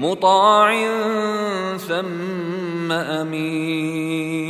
مطاع ثم أمين.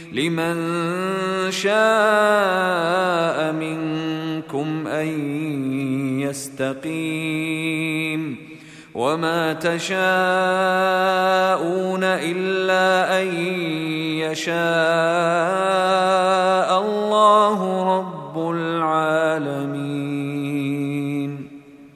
لمن شاء منكم أن يستقيم وما تشاءون إلا أن يشاء الله رب العالمين